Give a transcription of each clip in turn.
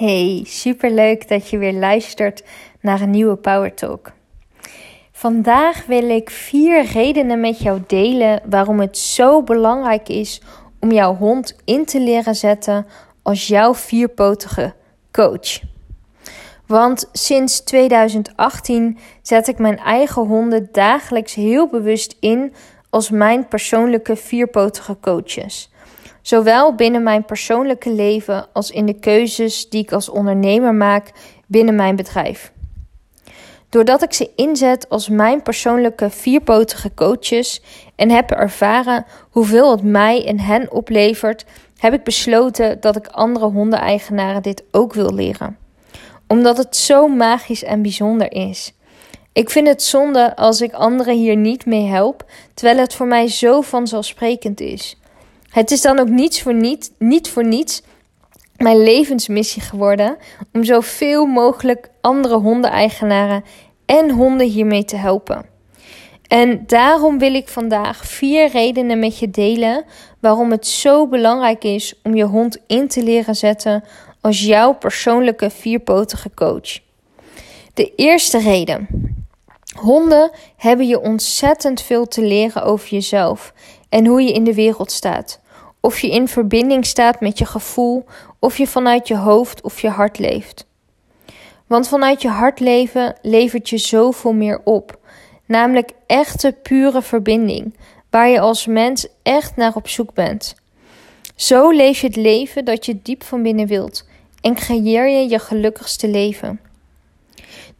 Hey, superleuk dat je weer luistert naar een nieuwe Power Talk. Vandaag wil ik vier redenen met jou delen waarom het zo belangrijk is om jouw hond in te leren zetten als jouw vierpotige coach. Want sinds 2018 zet ik mijn eigen honden dagelijks heel bewust in als mijn persoonlijke vierpotige coaches. Zowel binnen mijn persoonlijke leven als in de keuzes die ik als ondernemer maak binnen mijn bedrijf. Doordat ik ze inzet als mijn persoonlijke vierpotige coaches en heb ervaren hoeveel het mij en hen oplevert, heb ik besloten dat ik andere hondeneigenaren dit ook wil leren. Omdat het zo magisch en bijzonder is. Ik vind het zonde als ik anderen hier niet mee help, terwijl het voor mij zo vanzelfsprekend is. Het is dan ook niets voor niet, niet voor niets mijn levensmissie geworden om zoveel mogelijk andere hondeneigenaren en honden hiermee te helpen. En daarom wil ik vandaag vier redenen met je delen waarom het zo belangrijk is om je hond in te leren zetten als jouw persoonlijke vierpotige coach. De eerste reden. Honden hebben je ontzettend veel te leren over jezelf en hoe je in de wereld staat. Of je in verbinding staat met je gevoel, of je vanuit je hoofd of je hart leeft. Want vanuit je hart leven levert je zoveel meer op. Namelijk echte, pure verbinding, waar je als mens echt naar op zoek bent. Zo leef je het leven dat je diep van binnen wilt en creëer je je gelukkigste leven.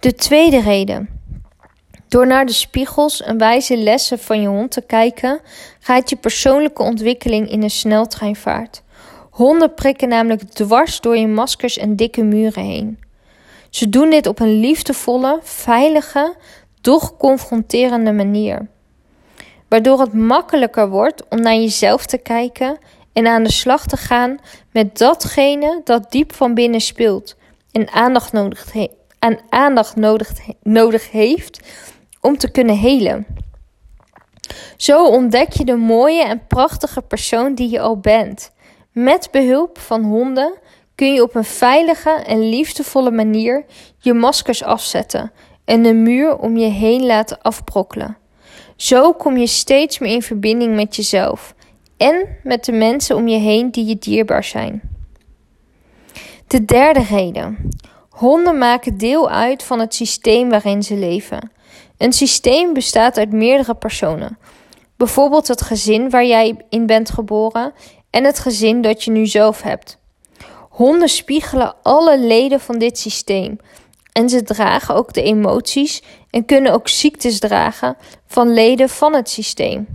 De tweede reden. Door naar de spiegels en wijze lessen van je hond te kijken, gaat je persoonlijke ontwikkeling in een sneltreinvaart. Honden prikken namelijk dwars door je maskers en dikke muren heen. Ze doen dit op een liefdevolle, veilige, doch confronterende manier. Waardoor het makkelijker wordt om naar jezelf te kijken en aan de slag te gaan met datgene dat diep van binnen speelt en aandacht nodig, aan aandacht nodig, nodig heeft om te kunnen helen. Zo ontdek je de mooie en prachtige persoon die je al bent. Met behulp van honden kun je op een veilige en liefdevolle manier je maskers afzetten en de muur om je heen laten afbrokkelen. Zo kom je steeds meer in verbinding met jezelf en met de mensen om je heen die je dierbaar zijn. De derde reden. Honden maken deel uit van het systeem waarin ze leven. Een systeem bestaat uit meerdere personen. Bijvoorbeeld het gezin waar jij in bent geboren en het gezin dat je nu zelf hebt. Honden spiegelen alle leden van dit systeem en ze dragen ook de emoties en kunnen ook ziektes dragen van leden van het systeem.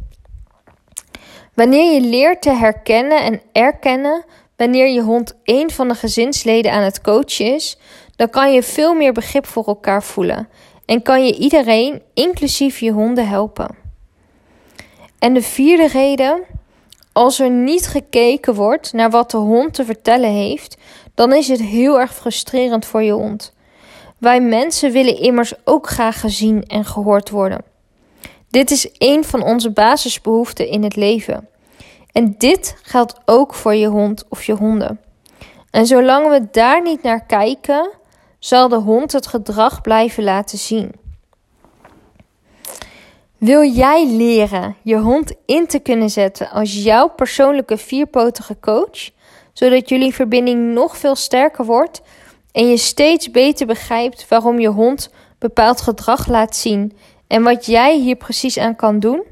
Wanneer je leert te herkennen en erkennen wanneer je hond een van de gezinsleden aan het coachen is, dan kan je veel meer begrip voor elkaar voelen en kan je iedereen, inclusief je honden, helpen. En de vierde reden, als er niet gekeken wordt naar wat de hond te vertellen heeft, dan is het heel erg frustrerend voor je hond. Wij mensen willen immers ook graag gezien en gehoord worden. Dit is een van onze basisbehoeften in het leven. En dit geldt ook voor je hond of je honden. En zolang we daar niet naar kijken, zal de hond het gedrag blijven laten zien. Wil jij leren je hond in te kunnen zetten als jouw persoonlijke vierpotige coach, zodat jullie verbinding nog veel sterker wordt en je steeds beter begrijpt waarom je hond bepaald gedrag laat zien en wat jij hier precies aan kan doen?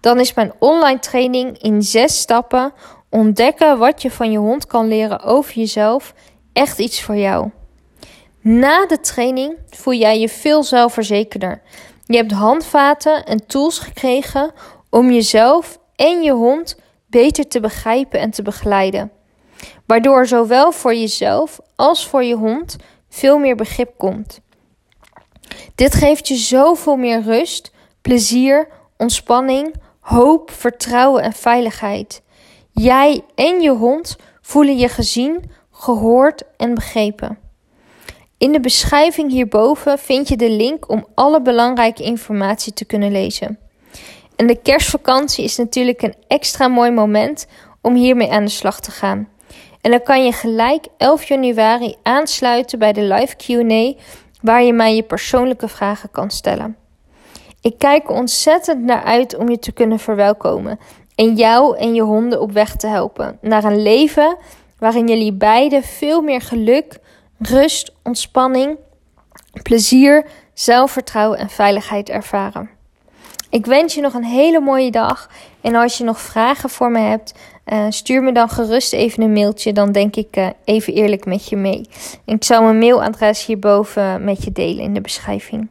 Dan is mijn online training in zes stappen ontdekken wat je van je hond kan leren over jezelf echt iets voor jou. Na de training voel jij je veel zelfverzekerder. Je hebt handvaten en tools gekregen om jezelf en je hond beter te begrijpen en te begeleiden. Waardoor zowel voor jezelf als voor je hond veel meer begrip komt. Dit geeft je zoveel meer rust, plezier, ontspanning, hoop, vertrouwen en veiligheid. Jij en je hond voelen je gezien, gehoord en begrepen. In de beschrijving hierboven vind je de link om alle belangrijke informatie te kunnen lezen. En de kerstvakantie is natuurlijk een extra mooi moment om hiermee aan de slag te gaan. En dan kan je gelijk 11 januari aansluiten bij de live QA, waar je mij je persoonlijke vragen kan stellen. Ik kijk er ontzettend naar uit om je te kunnen verwelkomen en jou en je honden op weg te helpen naar een leven waarin jullie beiden veel meer geluk, rust, ontspanning, plezier, zelfvertrouwen en veiligheid ervaren. Ik wens je nog een hele mooie dag. En als je nog vragen voor me hebt, uh, stuur me dan gerust even een mailtje. Dan denk ik uh, even eerlijk met je mee. Ik zal mijn mailadres hierboven met je delen in de beschrijving.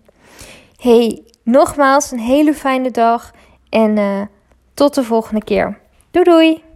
Hey, nogmaals een hele fijne dag. En uh, tot de volgende keer. Doei doei!